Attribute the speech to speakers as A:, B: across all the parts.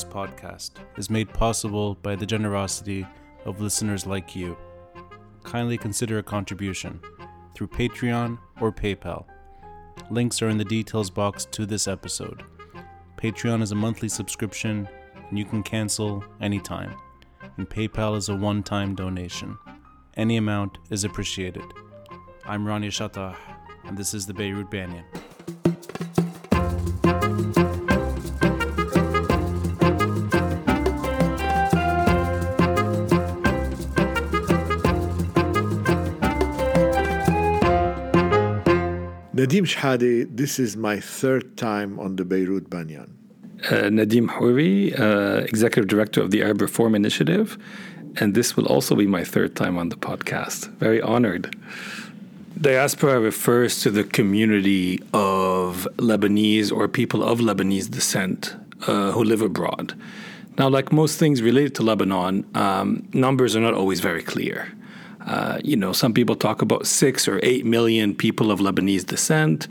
A: this podcast is made possible by the generosity of listeners like you. Kindly consider a contribution through Patreon or PayPal. Links are in the details box to this episode. Patreon is a monthly subscription and you can cancel anytime, and PayPal is a one time donation. Any amount is appreciated. I'm Ronnie Chatah, and this is the Beirut Banyan.
B: Nadim Shehadi, this is my third time on the Beirut Banyan.
C: Uh, Nadim Houry, uh, Executive Director of the Arab Reform Initiative, and this will also be my third time on the podcast. Very honored. Diaspora refers to the community of Lebanese or people of Lebanese descent uh, who live abroad. Now, like most things related to Lebanon, um, numbers are not always very clear. Uh, you know, some people talk about six or eight million people of Lebanese descent.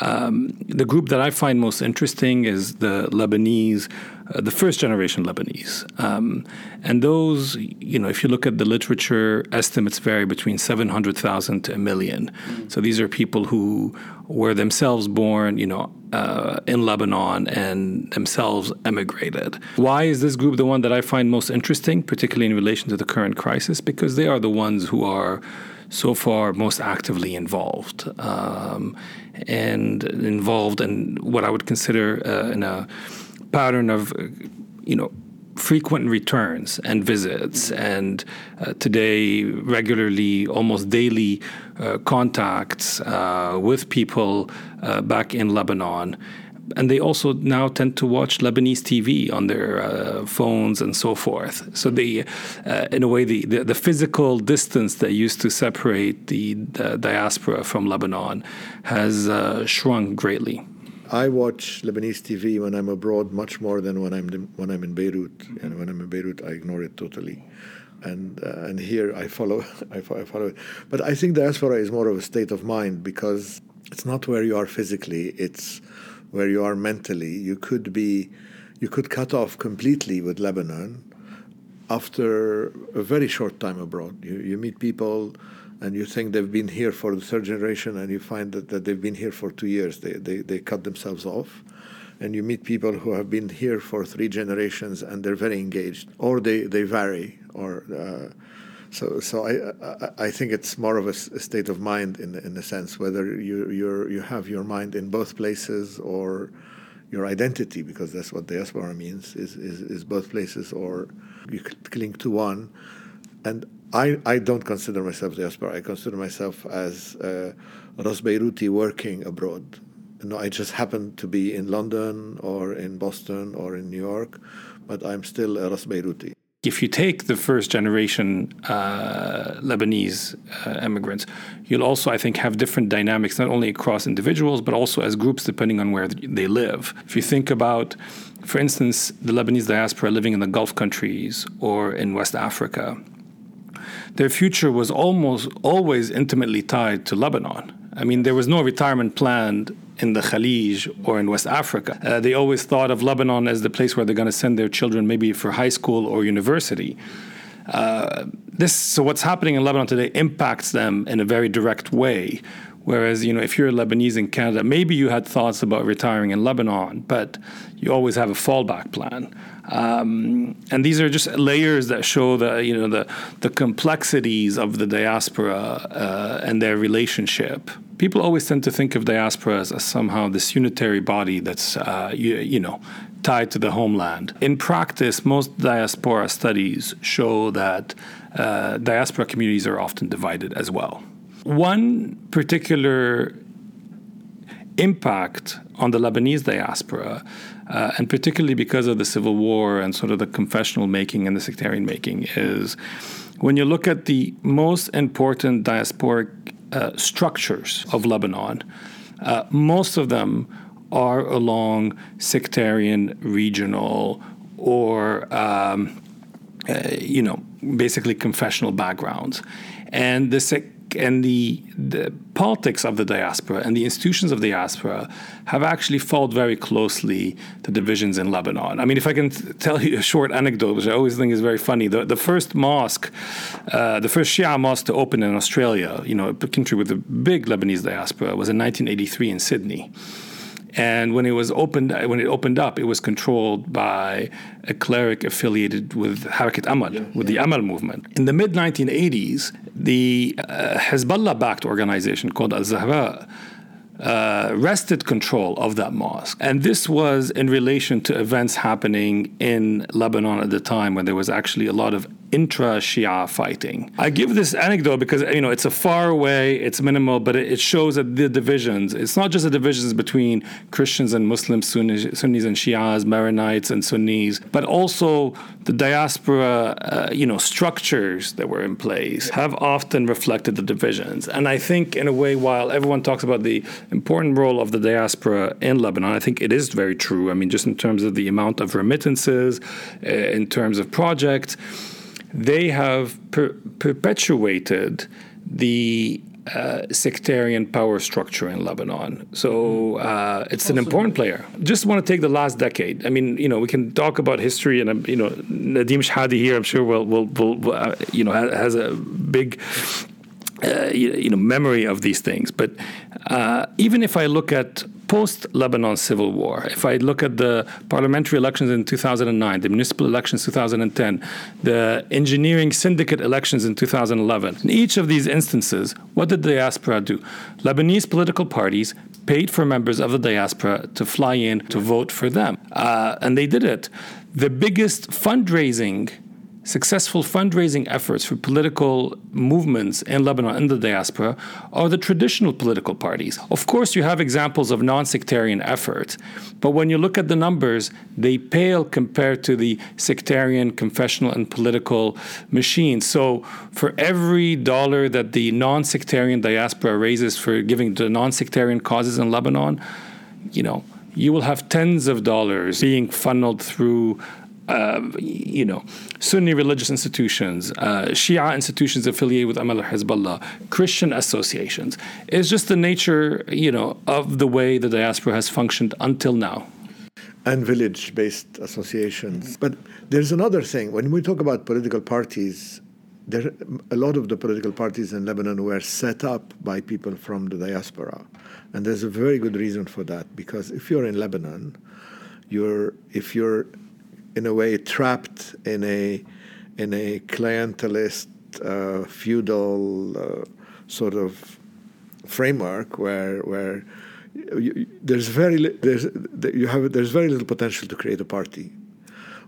C: Um, the group that I find most interesting is the Lebanese, uh, the first generation Lebanese. Um, and those, you know, if you look at the literature, estimates vary between 700,000 to a 1000000 mm-hmm. So these are people who were themselves born, you know, uh, in Lebanon and themselves emigrated. Why is this group the one that I find most interesting, particularly in relation to the current crisis? Because they are the ones who are so far most actively involved um, and involved in what I would consider uh, in a pattern of, you know, frequent returns and visits, and uh, today regularly, almost daily uh, contacts uh, with people uh, back in Lebanon. And they also now tend to watch Lebanese TV on their uh, phones and so forth. So they, uh, in a way, the, the, the, physical distance that used to separate the, the diaspora from Lebanon has shrunk greatly.
B: I watch Lebanese TV when I'm abroad much more than when I'm when I'm in Beirut. And when I'm in Beirut, I ignore it totally. And uh, and here I follow I follow it. But I think diaspora is more of a state of mind because it's not where you are physically; it's where you are mentally. You could be you could cut off completely with Lebanon after a very short time abroad. You you meet people and you think they've been here for the third generation, and you find that, that they've been here for two years. They, they, they cut themselves off. And you meet people who have been here for three generations, and they're very engaged, or they, they vary. Or uh, so so I, I, I think it's more of a, a, state of mind in in a sense whether you you you have your mind in both places or your identity because that's what diaspora means is, is, is both places or you cling to one and I, I don't consider myself diaspora. I consider myself as uh, a Ras Beiruti working abroad. No, I just happen to be in London or in Boston or in New York, but I'm still a Ras Beiruti.
C: If you take the first generation uh, Lebanese uh, immigrants, you'll also, I think, have different dynamics, not only across individuals, but also as groups, depending on where they live. If you think about, for instance, the Lebanese diaspora living in the Gulf countries or in West Africa, their future was almost always intimately tied to Lebanon. I mean, there was no retirement planned in the Khalij or in West Africa. Uh, they always thought of Lebanon as the place where they're going to send their children, maybe for high school or university. Uh, this so what's happening in Lebanon today impacts them in a very direct way. Whereas, you know, if you're a Lebanese in Canada, maybe you had thoughts about retiring in Lebanon, but you always have a fallback plan. Um, and these are just layers that show the you know the the complexities of the diaspora uh, and their relationship. People always tend to think of diaspora as, as somehow this unitary body that's uh, you, you know tied to the homeland. In practice, most diaspora studies show that uh, diaspora communities are often divided as well. One particular impact on the Lebanese diaspora, uh, and particularly because of the civil war and sort of the confessional making and the sectarian making, is when you look at the most important diasporic uh, structures of Lebanon, uh, most of them are along sectarian, regional, or um, uh, you know, basically confessional backgrounds, and the sec- and the, the politics of the diaspora and the institutions of the diaspora have actually followed very closely the divisions in Lebanon. I mean, if I can tell you a short anecdote, which I always think is very funny, the, the first mosque, uh, the first Shia mosque to open in Australia, you know, a country with a big Lebanese diaspora, was in 1983 in Sydney. And when it was opened, when it opened up, it was controlled by a cleric affiliated with Harakat Amal, yeah, with yeah. the Amal movement. In the mid 1980s, the uh, Hezbollah-backed organization called Al Zahra uh, wrested control of that mosque. And this was in relation to events happening in Lebanon at the time when there was actually a lot of intra-Shia fighting. I give this anecdote because you know it's a far away, it's minimal, but it, shows that the divisions. It's not just the divisions between Christians and Muslims, Sunnis, Sunnis and Shias, Maronites and Sunnis, but also the diaspora, uh, you know, structures that were in place have often reflected the divisions. And I think, in a way, while everyone talks about the important role of the diaspora in Lebanon, I think it is very true. I mean, just in terms of the amount of remittances, uh, in terms of projects they have per- perpetuated the uh, sectarian power structure in Lebanon. So uh, it's an important player. Just want to take the last decade. I mean, you know, we can talk about history, and um, you know, Nadim Shehadi here, I'm sure will will, will uh, you know has a big. Uh, you know, memory of these things. But uh, even if I look at post Lebanon civil war, if I look at the parliamentary elections in 2009, the municipal elections 2010, the engineering syndicate elections in 2011, in each of these instances, what did the diaspora do? Lebanese political parties paid for members of the diaspora to fly in to vote for them. Uh, and they did it. The biggest fundraising successful fundraising efforts for political movements in Lebanon in the diaspora are the traditional political parties. Of course, you have examples of non sectarian efforts, but when you look at the numbers, they pale compared to the sectarian, confessional, and political machine. So, for every dollar that the non sectarian diaspora raises for giving to non sectarian causes in Lebanon, you know, you will have tens of dollars being funneled through uh, you know, Sunni religious institutions, uh, Shia institutions affiliated with Amal Hezbollah, Christian associations. It's just the nature, you know, of the way the diaspora has functioned until now.
B: And village based associations. But there's another thing. When we talk about political parties, there, a lot of the political parties in Lebanon were set up by people from the diaspora. And there's a very good reason for that because if you're in Lebanon, you're, if you're in a way trapped in a in a clientelist uh, feudal uh, sort of framework where where you, there's very there's you have there's very little potential to create a party.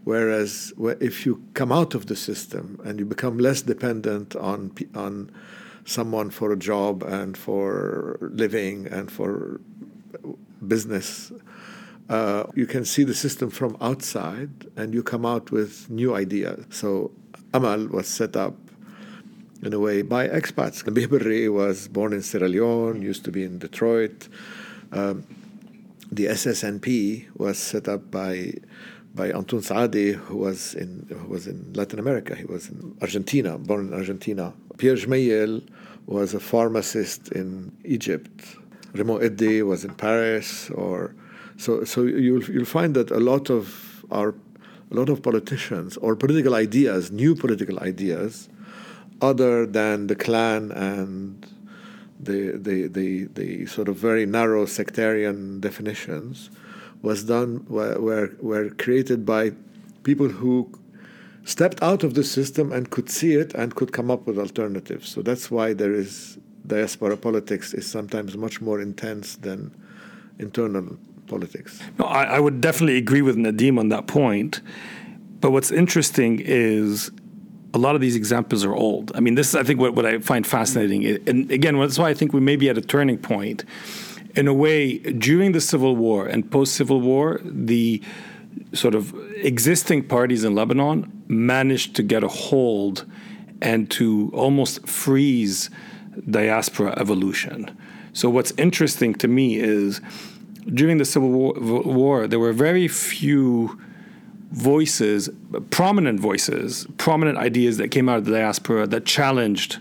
B: Whereas if you come out of the system and you become less dependent on on someone for a job and for living and for business uh, you can see the system from outside and you come out with new ideas. So Amal was set up in a way by expats. Nabih Berri was born in Sierra Leone, used to be in Detroit. Um, the SSNP was set up by by Antoun Saadeh, who was in who was in Latin America. He was in Argentina, born in Argentina. Pierre Gemayel was a pharmacist in Egypt. Raymond Eddé was in Paris, or so, so you'll you'll find that a lot of our a lot of politicians or political ideas, new political ideas, other than the clan and the the the, the sort of very narrow sectarian definitions, was done were, were created by people who stepped out of the system and could see it and could come up with alternatives. So that's why there is diaspora politics is sometimes much more intense than internal politics.
C: No, I, I would definitely agree with Nadim on that point. But what's interesting is a lot of these examples are old. I mean, this is, I think, what, what I find fascinating. And again, that's why I think we may be at a turning point. In a way, during the Civil War and post Civil War, the sort of existing parties in Lebanon managed to get a hold and to almost freeze diaspora evolution. So, what's interesting to me is during the Civil War, War, there were very few voices, prominent voices, prominent ideas that came out of the diaspora that challenged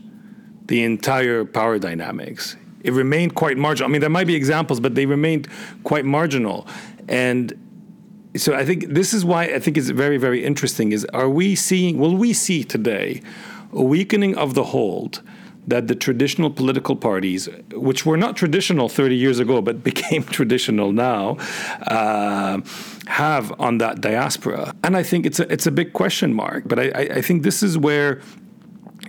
C: the entire power dynamics. It remained quite marginal. I mean, there might be examples, but they remained quite marginal. And so I think this is why I think it's very, very interesting is are we seeing, will we see today a weakening of the hold that the traditional political parties, which were not traditional 30 years ago but became traditional now, uh, have on that diaspora? And I think it's a, it's a big question mark. But I, I think this is where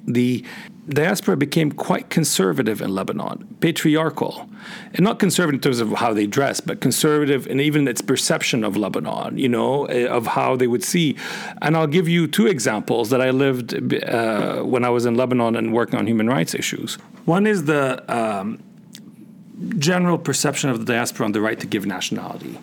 C: the diaspora became quite conservative in Lebanon, patriarchal, and not conservative in terms of how they dress, but conservative in even its perception of Lebanon, you know, eh, of how they would see. And I'll give you two examples that I lived uh, when I was in Lebanon and working on human rights issues. One is the um, general perception of the diaspora on the right to give nationality.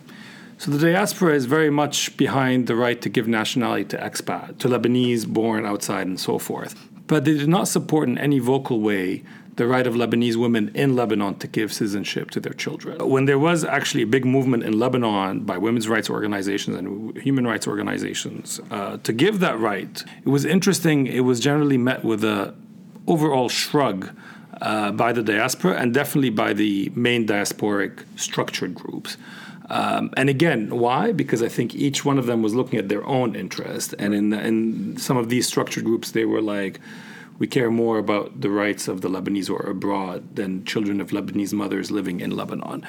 C: So the diaspora is very much behind the right to give nationality to expat, to Lebanese born outside and so forth but they did not support in any vocal way the right of Lebanese women in Lebanon to give citizenship to their children. When there was actually a big movement in Lebanon by women's rights organizations and human rights organizations uh, to give that right, it was interesting. It was generally met with a overall shrug uh, by the diaspora and definitely by the main diasporic structured groups. Um, and again, why? Because I think each one of them was looking at their own interest. And in, in some of these structured groups, they were like, we care more about the rights of the Lebanese who are abroad than children of Lebanese mothers living in Lebanon.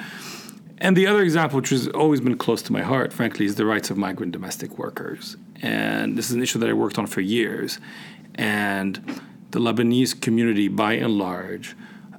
C: And the other example, which has always been close to my heart, frankly, is the rights of migrant domestic workers. And this is an issue that I worked on for years. And the Lebanese community, by and large,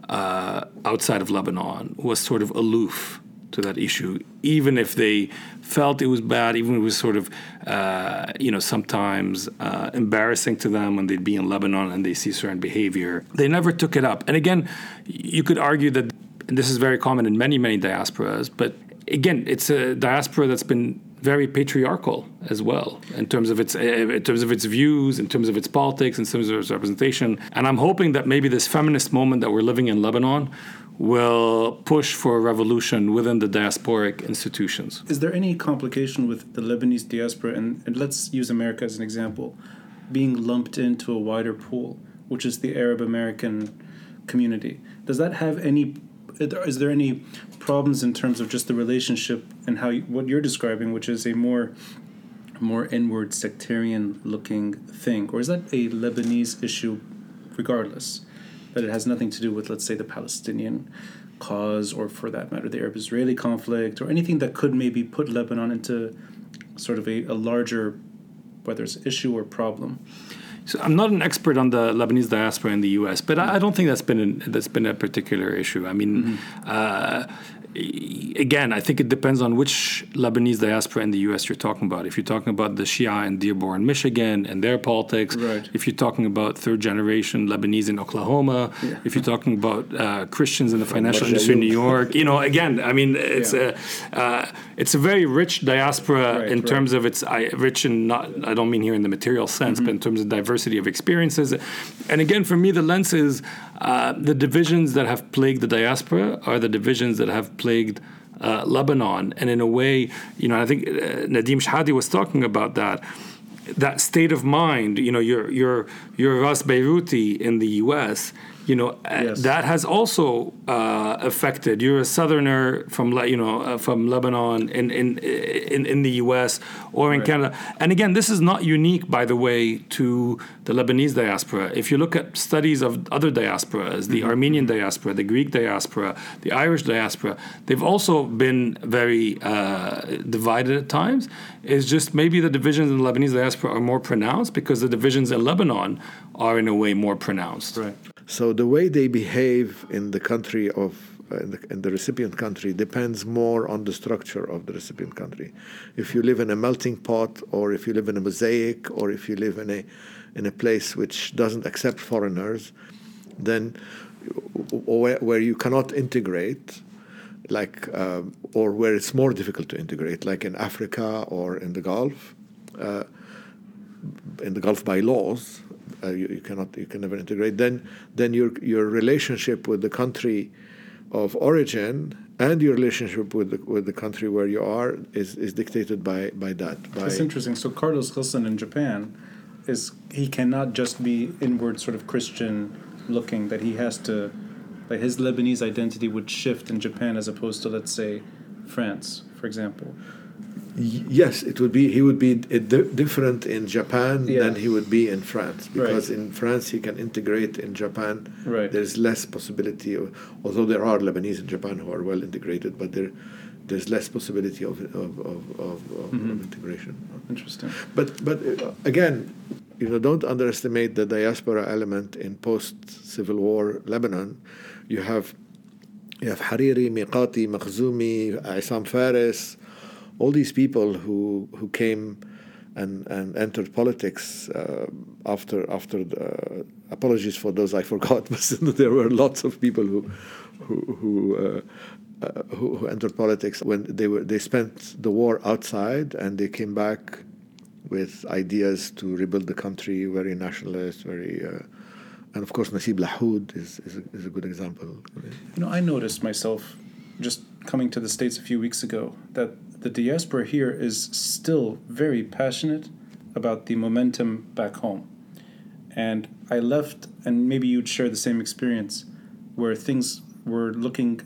C: uh, outside of Lebanon, was sort of aloof to that issue, even if they felt it was bad, even if it was sort of, uh, you know, sometimes uh, embarrassing to them when they'd be in Lebanon and they see certain behavior. They never took it up. And again, you could argue that this is very common in many, many diasporas, but again, it's a diaspora that's been very patriarchal as well in terms of its in terms of its views, in terms of its politics, in terms of its representation. And I'm hoping that maybe this feminist moment that we're living in Lebanon will push for a revolution within the diasporic institutions.
D: Is there any complication with the Lebanese diaspora, and, and, let's use America as an example, being lumped into a wider pool, which is the Arab American community? Does that have any? Is there any problems in terms of just the relationship and how you, what you're describing, which is a more more inward sectarian looking thing, or is that a Lebanese issue, regardless? That it has nothing to do with, let's say, the Palestinian cause, or for that matter, the Arab Israeli conflict, or anything that could maybe put Lebanon into sort of a, a larger, whether it's issue or problem.
C: So I'm not an expert on the Lebanese diaspora in the U.S., but I, I don't think that's been an, that's been a particular issue. I mean, mm-hmm. uh, again, I think it depends on which Lebanese diaspora in the U.S. you're talking about. If you're talking about the Shia in Dearborn, Michigan, and their politics,
D: right.
C: if you're talking about third generation Lebanese in Oklahoma, yeah. if you're talking about uh, Christians in the financial industry in New York, you know, again, I mean, it's yeah. a uh, it's a very rich diaspora right, in right. terms of its I, rich and not. I don't mean here in the material sense, mm-hmm. but in terms of diversity of experiences. And again, for me, the lens is uh, the divisions that have plagued the diaspora are the divisions that have plagued uh, Lebanon. And in a way, you know, I think uh, Nadim Shehadi was talking about that. That state of mind, you know, you're you're you're Ras Beiruti in the U.S you know uh, yes. that has also uh, affected. You're a southerner from you know uh, from Lebanon in, in in in the U.S. or in right. Canada, and again, this is not unique, by the way, to the Lebanese diaspora. If you look at studies of other diasporas, the mm-hmm. Armenian diaspora, the Greek diaspora, the Irish diaspora, they've also been very uh, divided at times. It's just maybe the divisions in the Lebanese diaspora are more pronounced because the divisions in Lebanon are in a way more pronounced.
D: Right.
B: So the way they behave in the country of uh, in, the, in, the, recipient country depends more on the structure of the recipient country. If you live in a melting pot, or if you live in a mosaic, or if you live in a in a place which doesn't accept foreigners, then where, where you cannot integrate, like uh, or where it's more difficult to integrate, like in Africa or in the Gulf. Uh, in the Gulf by laws, uh, you, you, cannot you can never integrate then then your your relationship with the country of origin and your relationship with the, with the country where you are is, is dictated by by that by
D: That's interesting so Carlos Ghosn in Japan is he cannot just be inward sort of Christian looking that he has to, like his Lebanese identity would shift in Japan as opposed to let's say France, for example.
B: Yes, it would be. He would be uh, di- different in Japan
D: Yeah.
B: than he would be in France because
D: Right.
B: in France he can integrate. In Japan,
D: Right.
B: there's less possibility. Of, although there are Lebanese in Japan who are well integrated, but there, there's less possibility of of, of, of,
D: Mhm.
B: of integration.
D: Interesting.
B: But but uh, again, you know, don't underestimate the diaspora element in post-civil war Lebanon. You have you have Hariri, Miqati, Makhzoumi, Isam Faris, all these people who who came and and entered politics uh, after after the apologies for those I forgot, but there were lots of people who who who. Uh, uh, who, who entered politics when they were they spent the war outside and they came back with ideas to rebuild the country, very nationalist, very, uh, and of course Nasib Lahoud is, is, a, is a good example.
D: You know, I noticed myself just coming to the States a few weeks ago that the diaspora here is still very passionate about the momentum back home. And I left, and maybe you'd share the same experience, where things were looking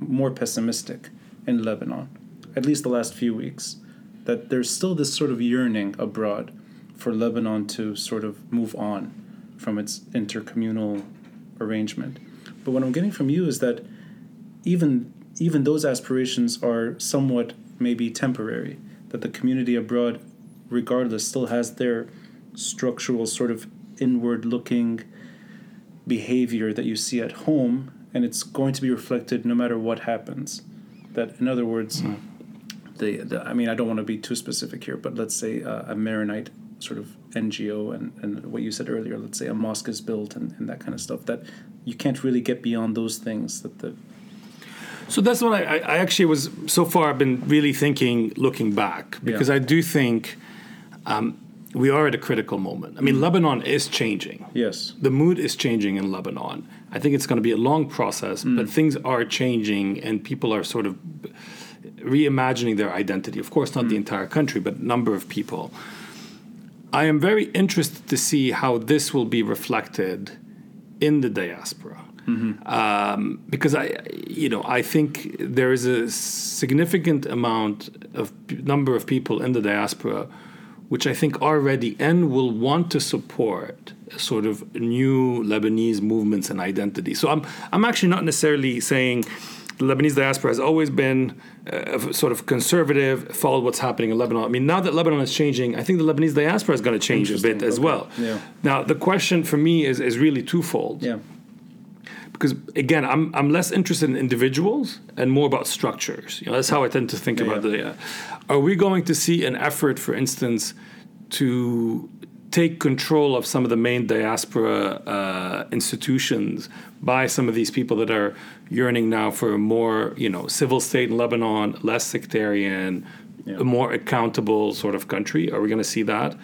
D: more pessimistic in Lebanon, at least the last few weeks. That there's still this sort of yearning abroad for Lebanon to sort of move on from its intercommunal arrangement. But what I'm getting from you is that even even those aspirations are somewhat maybe temporary. That the community abroad, regardless, still has their structural sort of inward-looking behavior that you see at home, and it's going to be reflected no matter what happens. That, in other words, the, the I mean, I don't want to be too specific here, but let's say uh, a Maronite sort of NGO and, and what you said earlier, let's say a mosque is built and, and that kind of stuff, that you can't really get beyond those things that the
C: So that's what I, I actually was so far. I've been really thinking, looking back, because
D: Yeah.
C: I do think um, we are at a critical moment. I mean, mm. Lebanon is changing.
D: yes
C: The mood is changing in Lebanon. I think it's going to be a long process, but mm. things are changing, and people are sort of reimagining their identity. Of course, not the mm. entire country, but a number of people. I am very interested to see how this will be reflected in the diaspora. Um, because I, you know, I think there is a significant amount of number of people in the diaspora, which I think are ready and will want to support sort of new Lebanese movements and identity. So I'm, I'm actually not necessarily saying the Lebanese diaspora has always been uh, sort of conservative, followed what's happening in Lebanon. I mean, now that Lebanon is changing, I think the Lebanese diaspora is going to change a bit as
D: Okay.
C: well.
D: Yeah.
C: Now, the question for me is, is really twofold
D: yeah
C: because again, I'm I'm less interested in individuals and more about structures. You know, that's how I tend to think
D: Yeah,
C: about
D: yeah.
C: the. Uh, are we going to see an effort, for instance, to take control of some of the main diaspora uh, institutions by some of these people that are yearning now for a more, you know, civil state in Lebanon, less sectarian,
D: Yeah.
C: a more accountable sort of country? Are we going to see that?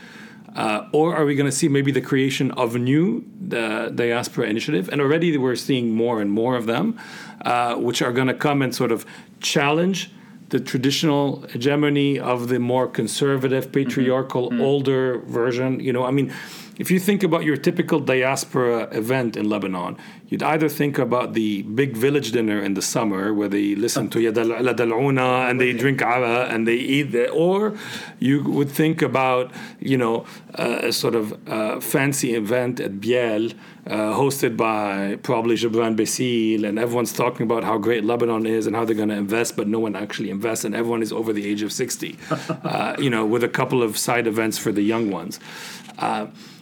C: Uh, or are we going to see maybe the creation of a new uh, diaspora initiative? And already we're seeing more and more of them, uh, which are going to come and sort of challenge the traditional hegemony of the more conservative, patriarchal, older version. You know, I mean, if you think about your typical diaspora event in Lebanon, you'd either think about the big village dinner in the summer where they listen to La Dal'una and they drink ava and they eat there, or you would think about, you know, uh, a sort of uh, fancy event at Biel uh, hosted by probably Gibran Bassil, and everyone's talking about how great Lebanon is and how they're going to invest, but no one actually invests, and everyone is over the age of 60, uh, you know, with a couple of side events for the young ones.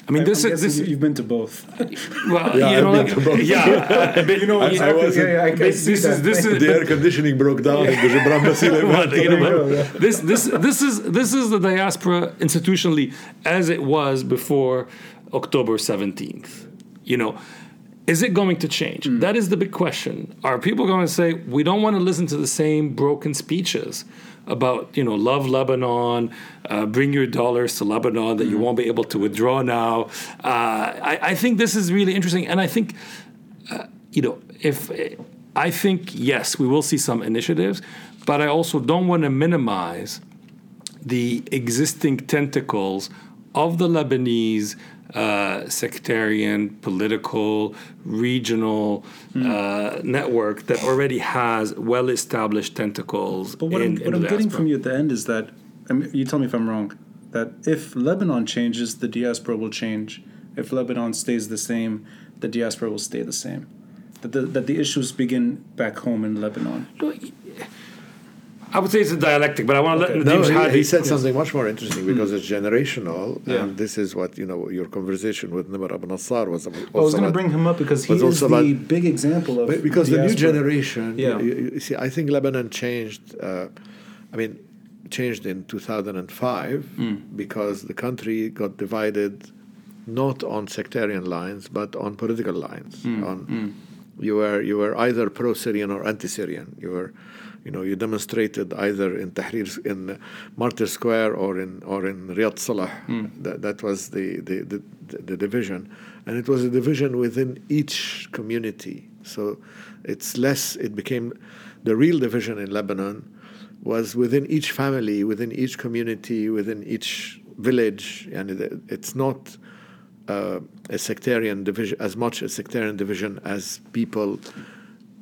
C: I mean, this
D: I'm
C: is
D: guessing
C: this.
D: you- you've been to both
C: Well,
B: Yeah,
C: you know,
B: I've been to both.
C: yeah, but,
D: you know
B: I- I was in-
D: yeah, yeah, I can
C: this
D: that.
C: is this is
B: the air conditioning broke down in the Gibran Bassil
C: you know what? this this this is this is the diaspora institutionally as it was before October seventeenth. You know, is it going to change? That is the big question. Are people going to say we don't want to listen to the same broken speeches about you know love Lebanon, uh, bring your dollars to Lebanon that you won't be able to withdraw now? Uh, I, I think this is really interesting, and I think you know, if I think yes, we will see some initiatives, but I also don't want to minimize the existing tentacles of the Lebanese uh, sectarian, political, regional
D: Hmm.
C: uh, network that already has well established tentacles.
D: But what
C: in,
D: I'm, what I'm getting from you at the end is that, I mean, you tell me if I'm wrong, that if Lebanon changes, the diaspora will change. If Lebanon stays the same, the diaspora will stay the same. That the, that the issues begin back home in Lebanon.
C: I would say it's a dialectic, but I want to
D: Okay.
C: let
B: No,
C: Nadim
B: he, he said something much more interesting because it's generational,
D: Yeah.
B: and this is what you know. Your conversation with Nimr Abu Nassar was. about-
D: I was going to bring him up because he is the
B: about-
D: big example of
B: But because the new
D: diaspora.
B: generation,
D: Yeah.
B: you, you- you see, I think Lebanon changed. Uh, I mean, changed in 2005
D: Hmm.
B: because the country got divided not on sectarian lines but on political lines.
D: Hmm.
B: On you were you were either pro-Syrian or anti-Syrian. You were. You know, you demonstrated either in Tahrir, in Martyr Square, or in or in Riad Solh.
D: Hmm.
B: That, that was the, the, the, the division, and it was a division within each community. So it's less. It became the real division in Lebanon was within each family, within each community, within each village, and it, it's not uh, a sectarian division as much a sectarian division as people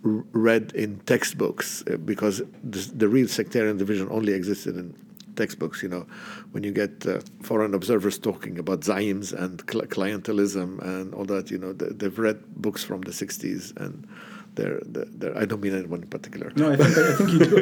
B: read in textbooks uh, because the, the real sectarian division only existed in textbooks you know when you get uh, foreign observers talking about zaims and cl- clientelism and all that you know th- they've read books from the 60s and they're, they're, they're I don't mean anyone in particular
D: No, I think, I think you do.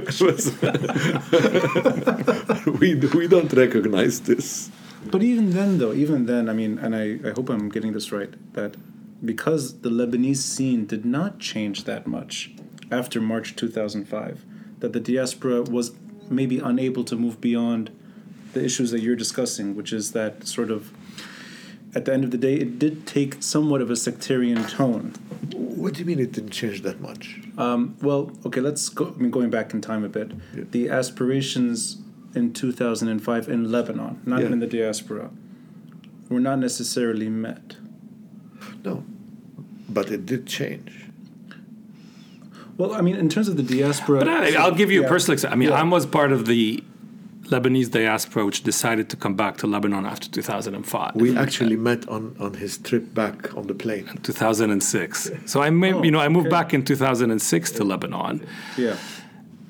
B: we, we don't recognize this
D: But even then, though, even then, I mean, and I, I hope I'm getting this right, that because the Lebanese scene did not change that much after March 2005, that the diaspora was maybe unable to move beyond the issues that you're discussing, which is that sort of, at the end of the day, it did take somewhat of a sectarian tone.
B: what do you mean it didn't change that much
D: Um, well, okay, let's go. I mean, going back in time a bit,
B: Yeah.
D: the aspirations in 2005 in Lebanon, not
B: Yeah.
D: in the diaspora, were not necessarily met.
B: No but it did change
D: Well, I mean, in terms of the diaspora,
C: But I, I'll give you
D: Yeah.
C: a personal example. I mean,
D: Yeah.
C: I was part of the Lebanese diaspora which decided to come back to Lebanon after 2005.
B: We actually met on, on his trip back on the plane.
C: 2006. So I, may,
D: Oh,
C: you know, I moved
D: okay.
C: back in 2006 to Lebanon,
D: yeah,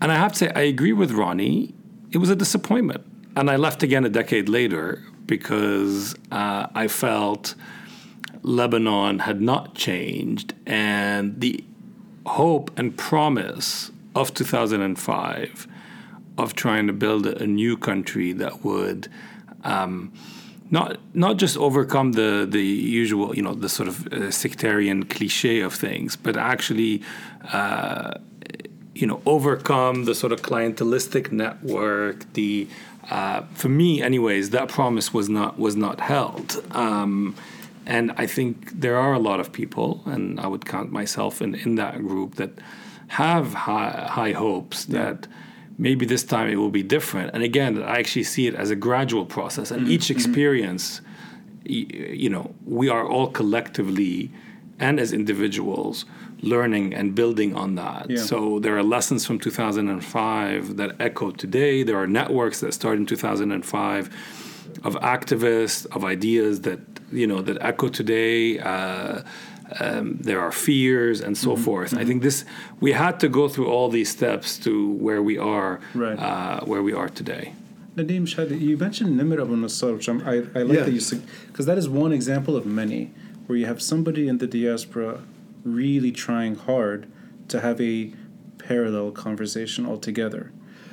C: and I have to say I agree with Ronnie. It was a disappointment, and I left again a decade later because uh, I felt Lebanon had not changed, and the hope and promise of 2005 of trying to build a, new country that would. Um, not not just overcome the the usual you know the sort of uh, sectarian cliche of things, but actually uh, you know overcome the sort of clientelistic network. The uh, for me, anyways, that promise was not was not held. Um, and I think there are a lot of people, and I would count myself in, in that group that have high, high hopes that maybe this time it will be different. And again, I actually see it as a gradual process, and each mm-hmm. experience, y- you know, we are all collectively and as individuals learning and building on that.
D: Yeah.
C: So there are lessons from 2005 that echo today. There are networks that started in 2005 of activists, of ideas that you know that echo today. Uh, um, there are fears and so forth. I think this we had to go through all these steps to where we are,
D: Right.
C: uh, where we are today.
D: Nadim Shehadi, you mentioned Nimr Abu Nassar, which I'm, I, I like
B: Yeah.
D: that you because that is one example of many where you have somebody in the diaspora really trying hard to have a parallel conversation altogether,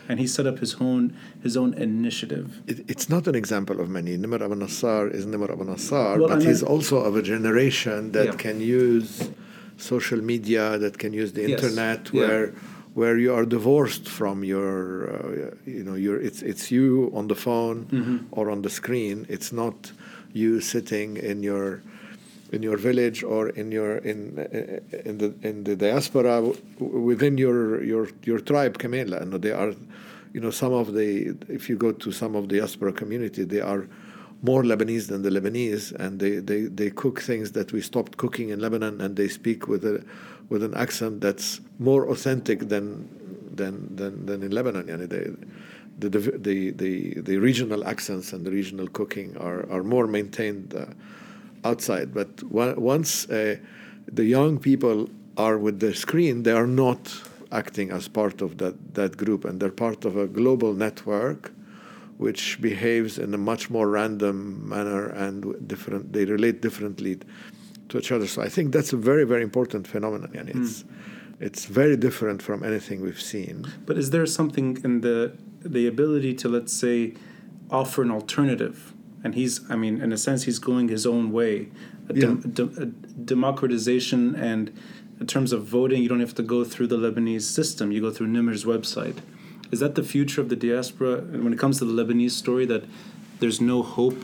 D: and he set up his own his own initiative.
B: It, it's not an example of many. Nimr Abu Nassar is Nimr Abu Nassar,
D: well,
B: but he's also of a generation that
D: yeah.
B: can use social media, that can use the
D: yes.
B: internet, where.
D: Yeah
B: where you are divorced from your uh, you know your it's it's you on the phone
D: mm-hmm.
B: or on the screen it's not you sitting in your in your village or in your in in the in the diaspora within your your your tribe Kamela and they are you know, some of the, if you go to some of the diaspora community, they are more Lebanese than the Lebanese, and they, they, they cook things that we stopped cooking in Lebanon, and they speak with a with an accent that's more authentic than than than, than in Lebanon. Yani they, the, the, the, the, regional accents and the regional cooking are, are more maintained uh, outside. But once uh, the young people are with the screen, they are not acting as part of that, that group, and they're part of a global network which behaves in a much more random manner and different. They relate differently to each other. So I think that's a very, very important phenomenon, and it's mm. it's very different from anything we've seen.
D: But is there something in the the ability to let's say offer an alternative? And he's, I mean, in a sense, he's going his own way. A, yeah. a democratization and in terms of voting, you don't have to go through the Lebanese system. You go through Nimer's website. Is that the future of the diaspora? When it comes to the Lebanese story, that there's no hope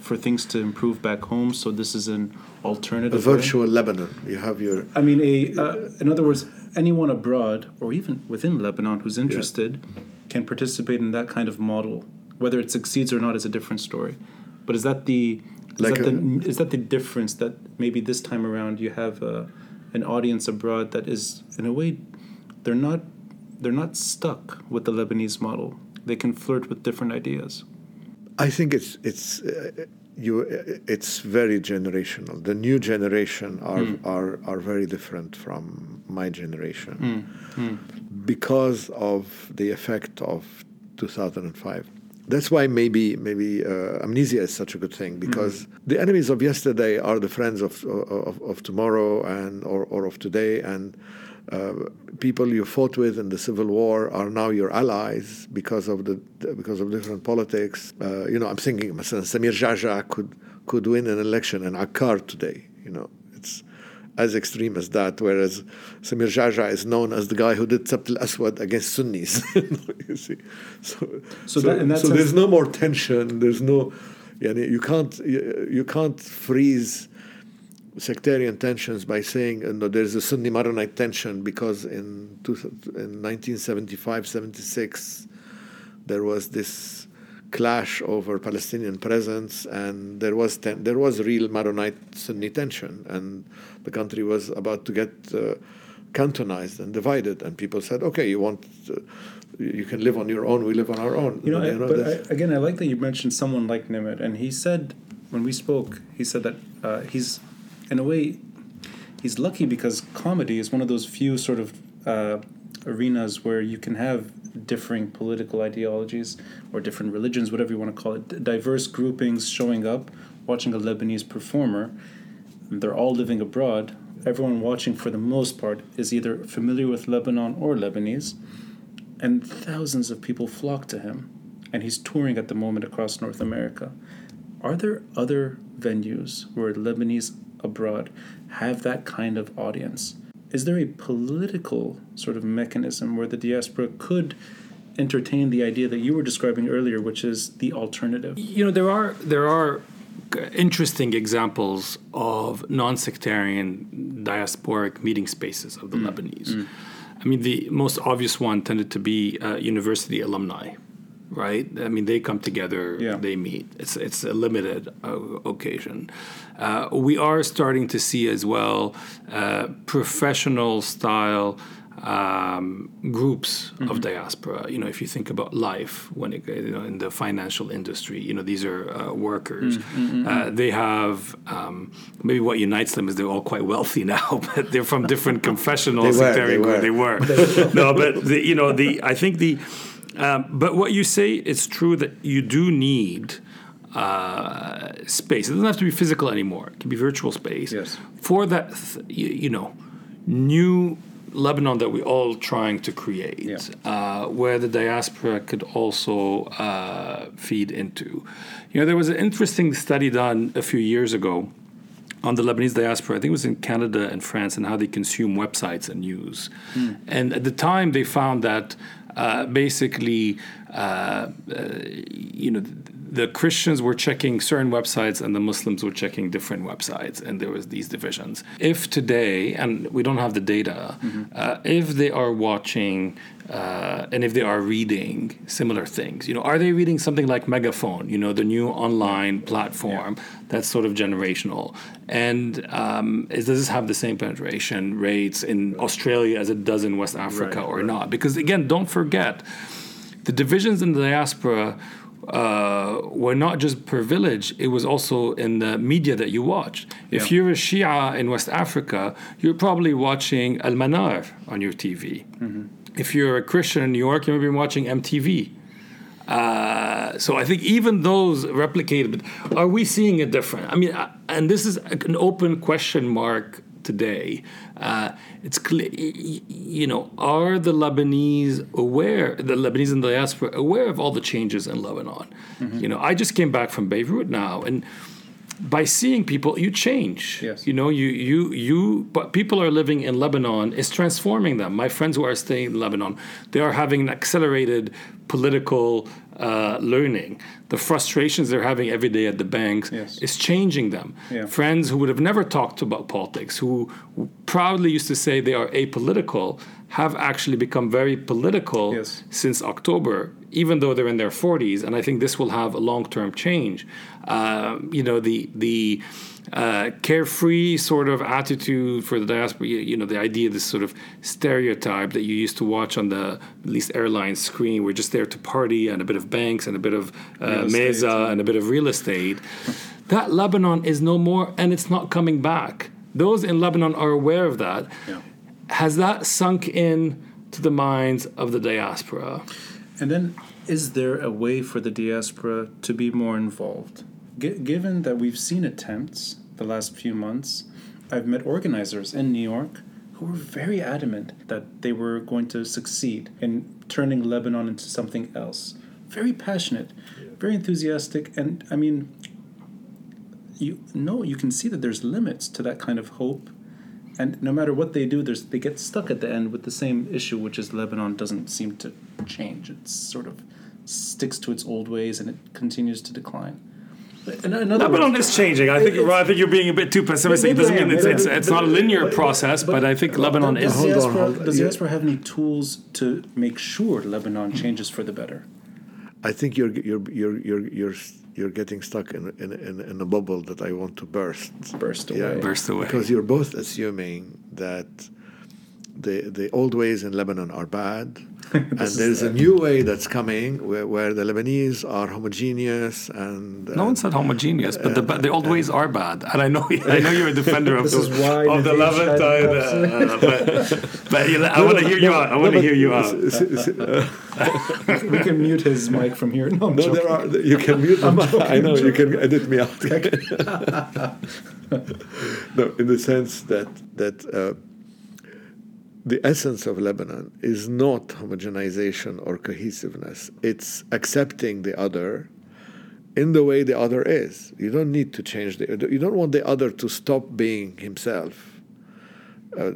D: for things to improve back home. So this is an alternative.
B: A virtual way? Lebanon. You have your.
D: I mean, a uh, in other words, anyone abroad or even within Lebanon who's interested yeah. can participate in that kind of model. Whether it succeeds or not is a different story. But is that the is, like that, a, the, is that the difference that maybe this time around you have a, an audience abroad that is in a way they're not they're not stuck with the Lebanese model. They can flirt with different ideas.
B: I think it's it's uh, you. It's very generational. The new generation are mm. are are very different from my generation mm. Mm. because of the effect of 2005. That's why maybe maybe uh, amnesia is such a good thing because mm. the enemies of yesterday are the friends of of, of tomorrow and or, or of today and uh, people you fought with in the civil war are now your allies because of the because of different politics. Uh, you know, I'm thinking, Samir Geagea could could win an election in Akkar today. You know, as extreme as that. Whereas Samir Geagea is known as the guy who did Sabt al-Aswad against Sunnis. you see, so so, so, that, so there's no more tension. There's no, you, know, you can't you, you can't freeze sectarian tensions by saying uh, no, there's a Sunni Maronite tension because in, two, in 1975 76 there was this clash over Palestinian presence and there was ten, there was real Maronite Sunni tension and the country was about to get uh, cantonized and divided and people said okay you want uh, you can live on your own we live on our own.
D: You know, know but I, again I like that you mentioned someone like Nimer and he said when we spoke he said that uh, he's in a way, he's lucky because comedy is one of those few sort of uh, arenas where you can have differing political ideologies or different religions, whatever you want to call it, diverse groupings showing up, watching a Lebanese performer. They're all living abroad. Everyone watching, for the most part, is either familiar with Lebanon or Lebanese, and thousands of people flock to him. And he's touring at the moment across North America. Are there other venues where Lebanese abroad have that kind of audience? Is there a political sort of mechanism where the diaspora could entertain the idea that you were describing earlier, which is the alternative?
C: You know, there are there are interesting examples of non-sectarian diasporic meeting spaces of the mm. Lebanese. Mm. I mean, the most obvious one tended to be uh, university alumni right? I mean, they come together, yeah. they meet. It's it's a limited uh, occasion. Uh, we are starting to see as well uh, professional style. Um, groups mm-hmm. of diaspora. You know, if you think about life when it, you know in the financial industry, you know these are uh, workers. Mm-hmm. Uh, they have um, maybe what unites them is they're all quite wealthy now, but they're from different confessionals.
B: they were. They were.
C: They were. no, but the, you know the I think the um, but what you say, it's true that you do need uh, space. It doesn't have to be physical anymore. It can be virtual space.
D: Yes.
C: For that, th- you, you, know, new Lebanon that we're all trying to create, yeah. uh, where the diaspora could also uh, feed into. You know, there was an interesting study done a few years ago on the Lebanese diaspora. I think it was in Canada and France and how they consume websites and news. Mm. And at the time, they found that basically, uh, uh, you know, the Christians were checking certain websites and the Muslims were checking different websites, and there was these divisions. If today, and we don't have the data, mm-hmm. uh, if they are watching uh, and if they are reading similar things, you know, are they reading something like Megaphone, you know, the new online platform yeah. that's sort of generational, and um, is, does this have the same penetration rates in Australia as it does in West Africa right, or right. not? Because again, don't forget, the divisions in the diaspora uh, were not just privileged, it was also in the media that you watched. If
D: Yeah.
C: you're a Shia in West Africa, you're probably watching Al Manar on your TV. If you're a Christian in New York, you may be watching MTV. Uh, so I think even those replicated. But are we seeing it different? I mean, uh, and this is an open question mark today. Uh, it's clear, you know, are the Lebanese aware, the Lebanese in the diaspora aware of all the changes in Lebanon? You know, I just came back from Beirut now, and by seeing people, you change.
D: Yes.
C: You know, you you you. But people are living in Lebanon is transforming them. My friends who are staying in Lebanon, they are having an accelerated political uh, learning. The frustrations they're having every day at the banks
D: Yes.
C: is changing them.
D: Yeah.
C: Friends who would have never talked about politics, who proudly used to say they are apolitical, have actually become very political
D: Yes.
C: since October, even though they're in their 40s. And I think this will have a long-term change. Um, you know, the the uh, carefree sort of attitude for the diaspora. You, you know, the idea, this sort of stereotype that you used to watch on the at least airline screen. We're just there to party and a bit of banks and a bit of uh,
D: Real estate.
C: meza and a bit of real estate. that Lebanon is no more, and it's not coming back. Those in Lebanon are aware of that.
D: Yeah.
C: Has that sunk in to the minds of the diaspora?
D: And then, is there a way for the diaspora to be more involved? G- given that we've seen attempts the last few months, I've met organizers in New York who were very adamant that they were going to succeed in turning Lebanon into something else. Very passionate, very enthusiastic, and I mean, you know, you can see that there's limits to that kind of hope. And no matter what they do, there's they get stuck at the end with the same issue, which is Lebanon doesn't seem to change. It sort of sticks to its old ways and it continues to decline. But in, in
C: Lebanon
D: words,
C: is changing. I think
D: It's-
C: I think you're being a bit too pessimistic. It doesn't mean it's, it's, it's not a linear
D: but-
C: process, but, I think Lebanon
D: does
C: is.
B: Hold on, hold on.
D: Does
B: Yeah.
D: diaspora have any tools to make sure Lebanon mm-hmm. changes for the better?
B: I think you're you're you're you're you're you're getting stuck in in in, in a bubble that I want to burst.
D: Burst away.
C: Yeah, Burst away.
B: Because you're both assuming that the the old ways in Lebanon are bad, and there's a new way that's coming where, where the Lebanese are homogeneous and
C: No one said homogeneous, but the, the old ways are bad, and I know I know you're a defender of
D: This
C: the,
D: is
C: of the
D: the
C: Levantine, uh, but, but you- I want to hear you out. I want to hear you out.
D: we can mute his mic from here. No, I'm
B: No,
D: joking.
B: there are. You can mute them. I know you can edit me out. no, in the sense that that uh, the essence of Lebanon is not homogenization or cohesiveness. It's accepting the other in the way the other is. You don't need to change the. You don't want the other to stop being himself. Uh,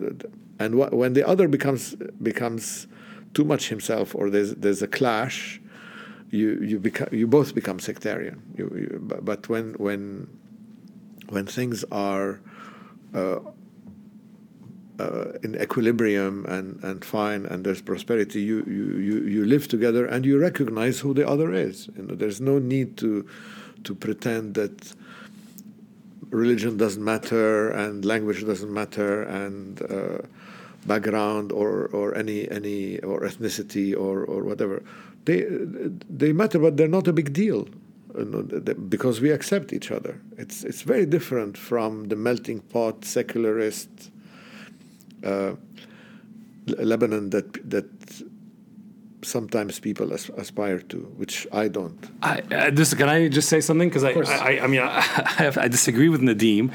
B: and wh- when the other becomes becomes too much himself, or there's there's a clash, you you become you both become sectarian. You, you, but, when when when things are uh, uh, in equilibrium and, and fine and there's prosperity, you, you, you, you live together and you recognize who the other is. You know, there's no need to to pretend that religion doesn't matter and language doesn't matter and uh, background or, or any any or ethnicity or, or whatever. They they matter, but they're not a big deal. you know, Because we accept each other. It's it's very different from the melting pot secularist uh, Lebanon that that sometimes people as, aspire to, which I don't.
C: I, uh, this, can I just say something? Because I. I, I mean, I, have, I disagree with Nadim.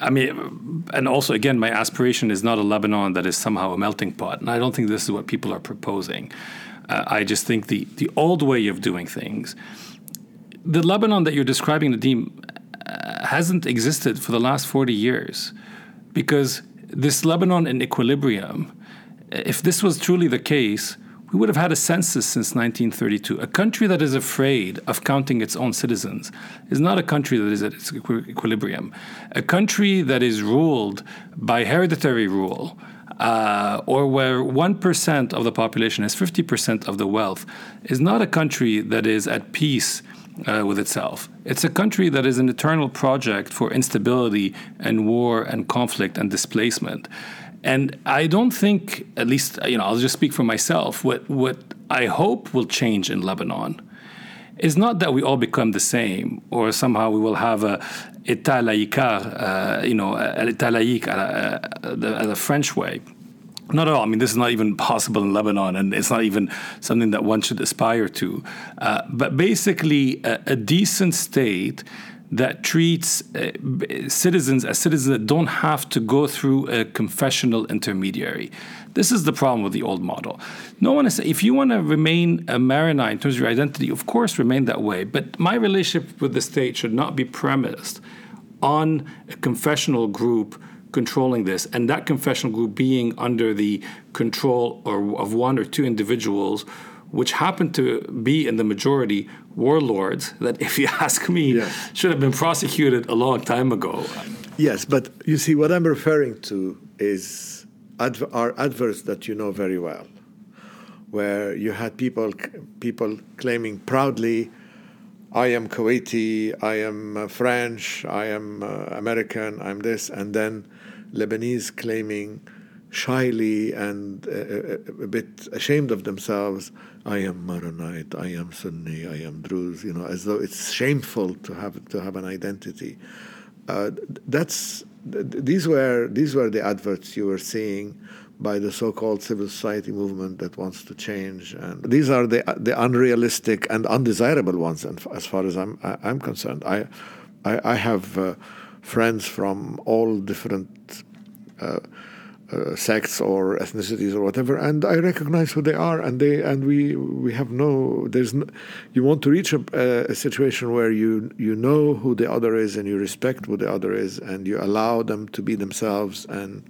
C: I mean, and also, again, my aspiration is not a Lebanon that is somehow a melting pot, and I don't think this is what people are proposing. Uh, I just think the the old way of doing things, the Lebanon that you're describing, Nadim, uh, hasn't existed for the last forty years, because this Lebanon in equilibrium, if this was truly the case, we would have had a census since 1932. A country that is afraid of counting its own citizens is not a country that is at its equi- equilibrium. A country that is ruled by hereditary rule, uh, or where 1% of the population has 50% of the wealth, is not a country that is at peace uh, with itself. It's a country that is an eternal project for instability and war and conflict and displacement. And I don't think, at least, you know, I'll just speak for myself, what, what I hope will change in Lebanon is not that we all become the same or somehow we will have a état laïcard, uh, you know, état laïque, uh, the, the French way. Not at all. I mean, this is not even possible in Lebanon, and it's not even something that one should aspire to. Uh, but basically, a, a, decent state that treats uh, citizens as citizens that don't have to go through a confessional intermediary. This is the problem with the old model. No one is, if you want to remain a Maronite in terms of your identity, of course, remain that way. But my relationship with the state should not be premised on a confessional group controlling this, and that confessional group being under the control or, of one or two individuals, which happened to be in the majority warlords that, if you ask me, yes. should have been prosecuted a long time ago.
B: Yes, but you see, what I'm referring to is adver- are adverts that you know very well, where you had people people claiming proudly I am Kuwaiti, I am uh, French, I am uh, American, I'm this, and then Lebanese claiming shyly and uh, uh, a bit ashamed of themselves, I am Maronite, I am Sunni, I am Druze, you know, as though it's shameful to have to have an identity. Uh, that's these were these were the adverts you were seeing by the so-called civil society movement that wants to change. And these are the the unrealistic and undesirable ones. And as far as I'm I'm concerned, I I, I have uh, friends from all different. Uh, uh, sects or ethnicities or whatever, and I recognize who they are, and they and we we have no. There's no, you want to reach a, a, situation where you you know who the other is and you respect who the other is, and you allow them to be themselves and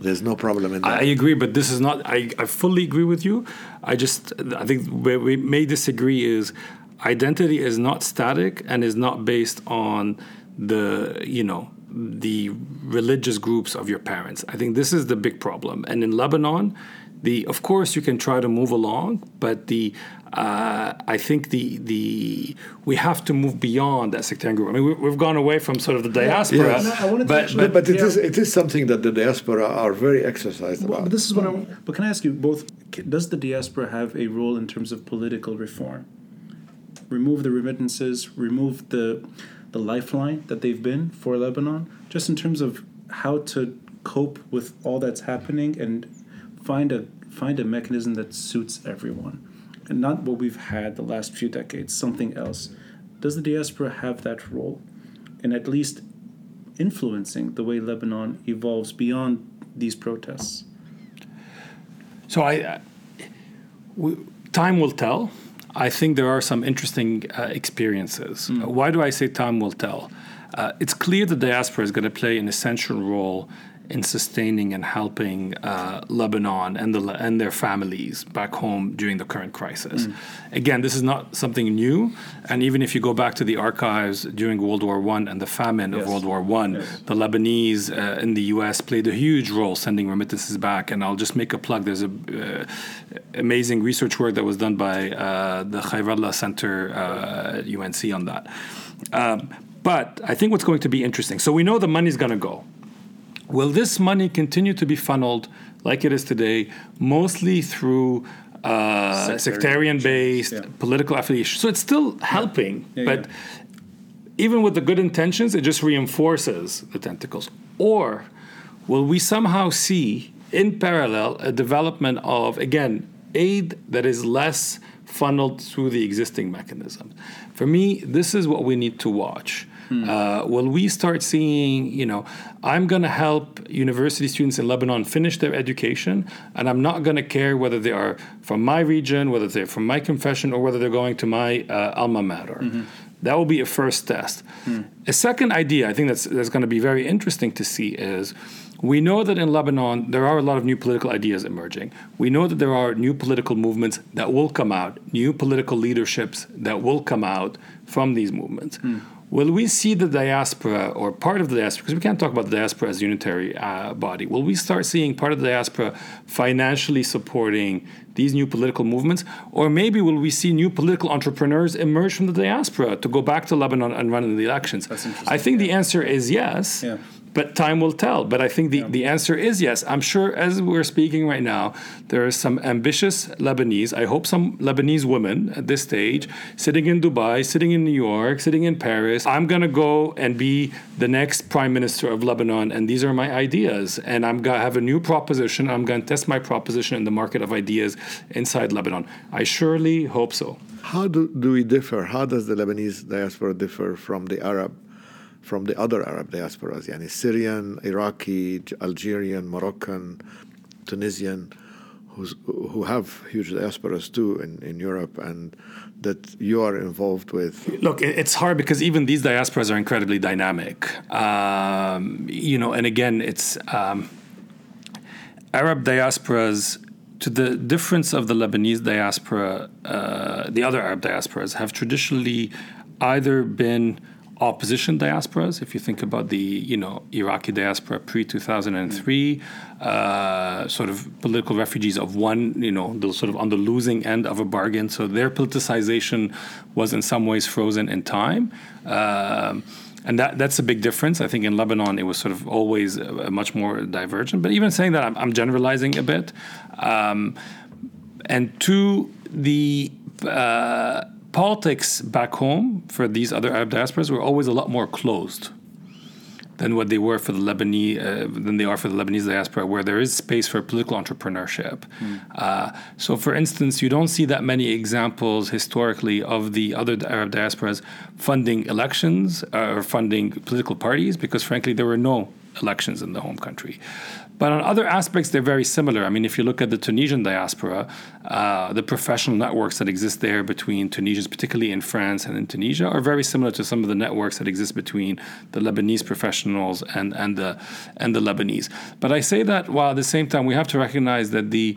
B: there's no problem in that.
C: I agree, but this is not. I, I fully agree with you. I just I think where we may disagree is identity is not static and is not based on the you know the religious groups of your parents. I think this is the big problem. And in Lebanon, the of course you can try to move along, but the uh, I think the the we have to move beyond that sectarian group. I mean, we, have gone away from sort of the diaspora,
B: yes. no, but, but, but it is it is something that the diaspora are very exercised well, about.
D: But this is what I. But can I ask you both? Does the diaspora have a role in terms of political reform? Remove the remittances, remove the the lifeline that they've been for Lebanon, just in terms of how to cope with all that's happening and find a find a mechanism that suits everyone and not what we've had the last few decades, something else. Does the diaspora have that role in at least influencing the way Lebanon evolves beyond these protests?
C: So I, uh, we, time will tell. I think there are some interesting uh, experiences. Mm. Why do I say time will tell? Uh, it's clear the diaspora is going to play an essential role in sustaining and helping uh, Lebanon and the and their families back home during the current crisis. Mm. Again, this is not something new, and even if you go back to the archives during World War One and the famine yes. of World War One, yes. the Lebanese uh, in the U.S. played a huge role sending remittances back. And I'll just make a plug. There's a uh, amazing research work that was done by uh, the Khayrallah Center at uh, UNC on that. Um, but I think what's going to be interesting. So we know the money's going to go Will this money continue to be funneled like it is today, mostly through uh, sectarian based yeah. political affiliation? So it's still helping, yeah. Yeah, but even with the good intentions, it just reinforces the tentacles. Or will we somehow see in parallel a development of, again, aid that is less funneled through the existing mechanism? For me, this is what we need to watch. Hmm. Uh, will we start seeing, you know, I'm going to help university students in Lebanon finish their education, and I'm not going to care whether they are from my region, whether they're from my confession, or whether they're going to my uh, alma mater. Mm-hmm. That will be a first test. Hmm. A second idea I think that's, that's going to be very interesting to see is we know that in Lebanon there are a lot of new political ideas emerging. We know that there are new political movements that will come out, new political leaderships that will come out from these movements. Hmm. Will we see the diaspora or part of the diaspora, because we can't talk about the diaspora as a unitary uh, body, will we start seeing part of the diaspora financially supporting these new political movements? Or maybe will we see new political entrepreneurs emerge from the diaspora to go back to Lebanon and run in the elections? I think the answer is yes. Yeah. But time will tell. But I think the, yeah. the answer is yes. I'm sure as we're speaking right now, there are some ambitious Lebanese, I hope some Lebanese women at this stage, sitting in Dubai, sitting in New York, sitting in Paris. I'm going to go and be the next prime minister of Lebanon, and these are my ideas. And I'm going to have a new proposition. I'm going to test my proposition in the market of ideas inside Lebanon. I surely hope so.
B: How do, do we differ? How does the Lebanese diaspora differ from the Arab from the other Arab diasporas, yani Syrian, Iraqi, Algerian, Moroccan, Tunisian, who have huge diasporas too in, in Europe and that you are involved with?
C: Look, it's hard because even these diasporas are incredibly dynamic. Um, you know, and again, it's um, Arab diasporas. To the difference of the Lebanese diaspora, uh, the other Arab diasporas have traditionally either been opposition diasporas. If you think about the you know Iraqi diaspora pre two thousand and three, uh, sort of political refugees of one you know the sort of on the losing end of a bargain. So their politicization was in some ways frozen in time. Um, and that, that's a big difference. I think in Lebanon it was sort of always a, much more divergent. But even saying that, I'm, I'm generalizing a bit. Um, and to the uh, politics back home for these other Arab diasporas were always a lot more closed than what they were for the Lebanese uh, than they are for the Lebanese diaspora, where there is space for political entrepreneurship. Mm. Uh, so, for instance, you don't see that many examples historically of the other Arab diasporas funding elections uh, or funding political parties, because frankly, there were no elections in the home country. But on other aspects, they're very similar. I mean, if you look at the Tunisian diaspora, uh, the professional networks that exist there between Tunisians, particularly in France and in Tunisia, are very similar to some of the networks that exist between the Lebanese professionals and, and, the, and the Lebanese. But I say that while at the same time, we have to recognize that the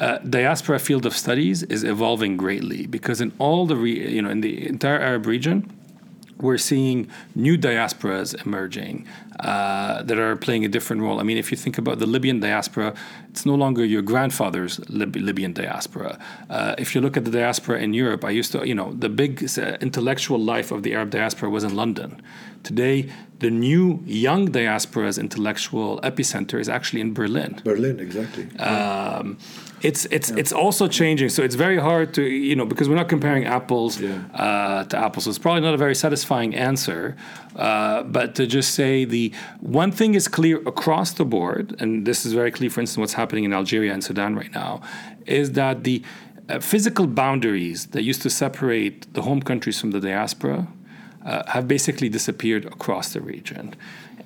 C: uh, diaspora field of studies is evolving greatly because in all the re- you know in the entire Arab region, we're seeing new diasporas emerging uh, that are playing a different role. I mean, if you think about the Libyan diaspora, it's no longer your grandfather's Lib- Libyan diaspora. Uh, if you look at the diaspora in Europe, I used to, you know, the big uh, intellectual life of the Arab diaspora was in London. Today, the new young diaspora's intellectual epicenter is actually in Berlin.
B: Berlin, exactly. Um,
C: it's it's yeah. it's also changing. So it's very hard to you know because we're not comparing apples yeah. uh, to apples. So it's probably not a very satisfying answer. Uh, but to just say the one thing is clear across the board, and this is very clear. For instance, what's happening in Algeria and Sudan right now is that the uh, physical boundaries that used to separate the home countries from the diaspora uh, have basically disappeared across the region.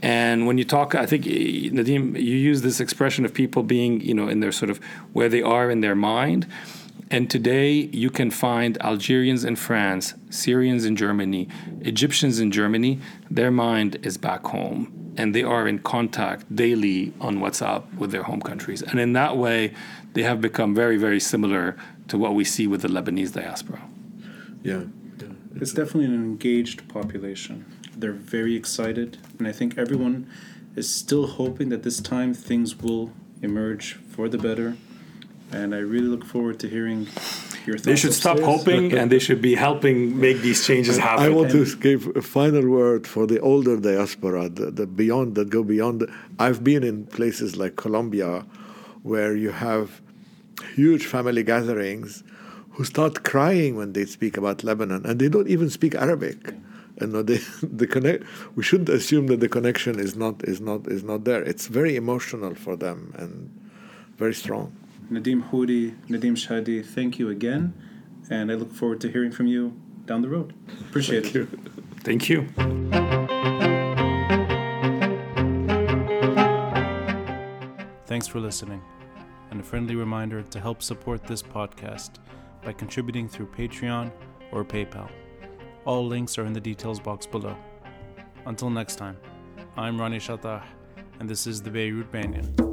C: And when you talk, I think Nadim, you use this expression of people being, you know, in their sort of where they are in their mind. And today you can find Algerians in France, Syrians in Germany, Egyptians in Germany. Their mind is back home, and they are in contact daily on WhatsApp with their home countries. And in that way, they have become very, very similar to what we see with the Lebanese diaspora.
B: Yeah.
D: Yeah. It's definitely an engaged population. They're very excited, and I think everyone is still hoping that this time things will emerge for the better. And I really look forward to hearing your thoughts.
C: They should stop hoping and they should be helping make these changes happen.
B: I want to give a final word for the older diaspora, the, the beyond that go beyond. The, I've been in places like Colombia where you have huge family gatherings who start crying when they speak about Lebanon and they don't even speak Arabic. And the the connect we shouldn't assume that the connection is not is not is not there. It's very emotional for them and very strong.
D: Nadim Houry Nadim Shehadi thank you again and i look forward to hearing from you down the road. Appreciate
C: thank it. you. thank you.
A: Thanks for listening and a friendly reminder to help support this podcast by contributing through patreon or paypal all links are in the details box below. Until next time, I'm Ronnie Chatah, and this is the Beirut Banyan.